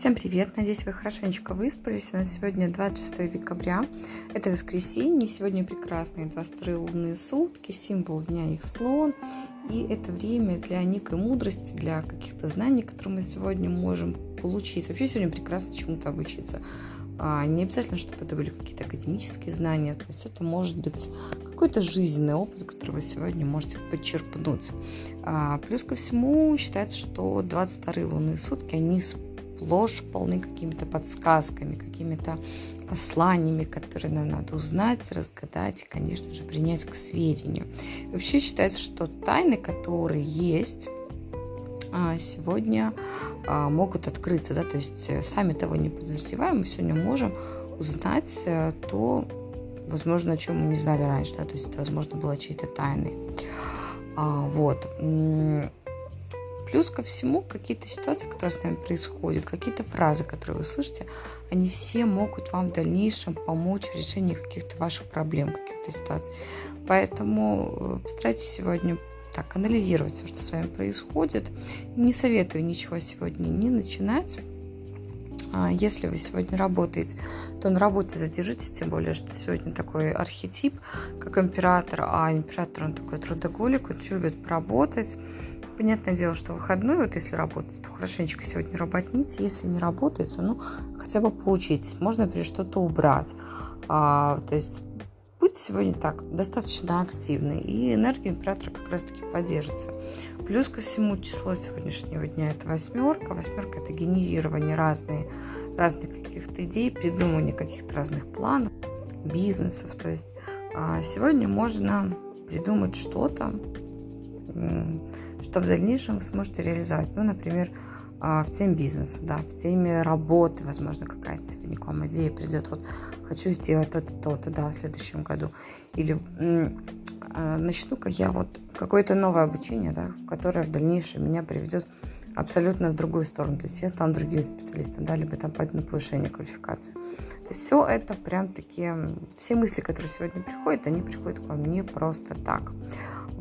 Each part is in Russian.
Всем привет! Надеюсь, вы хорошенечко выспались. У нас сегодня 26 декабря. Это воскресенье. Сегодня прекрасные 22 лунные сутки. Символ дня их слон. И это время для некой мудрости, для каких-то знаний, которые мы сегодня можем получить. Вообще сегодня прекрасно чему-то обучиться. А, не обязательно, чтобы это были какие-то академические знания. То есть это может быть какой-то жизненный опыт, который вы сегодня можете подчерпнуть. А, плюс ко всему считается, что 22 лунные сутки, они сплошь полны какими-то подсказками, какими-то посланиями, которые нам надо узнать, разгадать и, конечно же, принять к сведению. вообще считается, что тайны, которые есть, а, сегодня а, могут открыться, да, то есть э, сами того не подозреваем, мы сегодня можем узнать э, то, возможно, о чем мы не знали раньше, да, то есть это, возможно, было чьей-то тайной. А, вот. Плюс ко всему, какие-то ситуации, которые с нами происходят, какие-то фразы, которые вы слышите, они все могут вам в дальнейшем помочь в решении каких-то ваших проблем, каких-то ситуаций. Поэтому э, постарайтесь сегодня так анализировать все, что с вами происходит. Не советую ничего сегодня не начинать. А если вы сегодня работаете, то на работе задержитесь, тем более, что сегодня такой архетип, как император, а император, он такой трудоголик, он любит поработать, Понятное дело, что выходной, вот если работать, то хорошенечко сегодня работните. Если не работаете, ну, хотя бы поучитесь. Можно, например, что-то убрать. А, то есть будьте сегодня так, достаточно активны, и энергия императора как раз-таки поддержится. Плюс ко всему число сегодняшнего дня это восьмерка. Восьмерка это генерирование разные, разных каких-то идей, придумывание каких-то разных планов, бизнесов. То есть а, сегодня можно придумать что-то, что в дальнейшем вы сможете реализовать. Ну, например, в теме бизнеса, да, в теме работы, возможно, какая-то сегодня к вам идея придет, вот хочу сделать то-то, то-то, да, в следующем году. Или а, начну-ка я вот какое-то новое обучение, да, которое в дальнейшем меня приведет абсолютно в другую сторону. То есть я стану другим специалистом, да, либо там пойду на повышение квалификации. То есть все это прям такие, все мысли, которые сегодня приходят, они приходят к вам не просто так.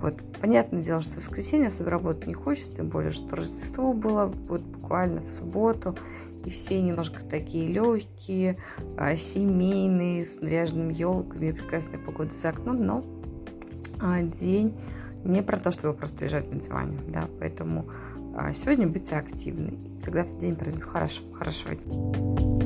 Вот, понятное дело, что в воскресенье особо работать не хочется, тем более, что Рождество было вот буквально в субботу, и все немножко такие легкие, а, семейные, с наряженными елками, прекрасная погода за окном, но а, день не про то, чтобы просто лежать на диване, да, поэтому а, сегодня будьте активны, и тогда день пройдет хорошо, хорошего дня.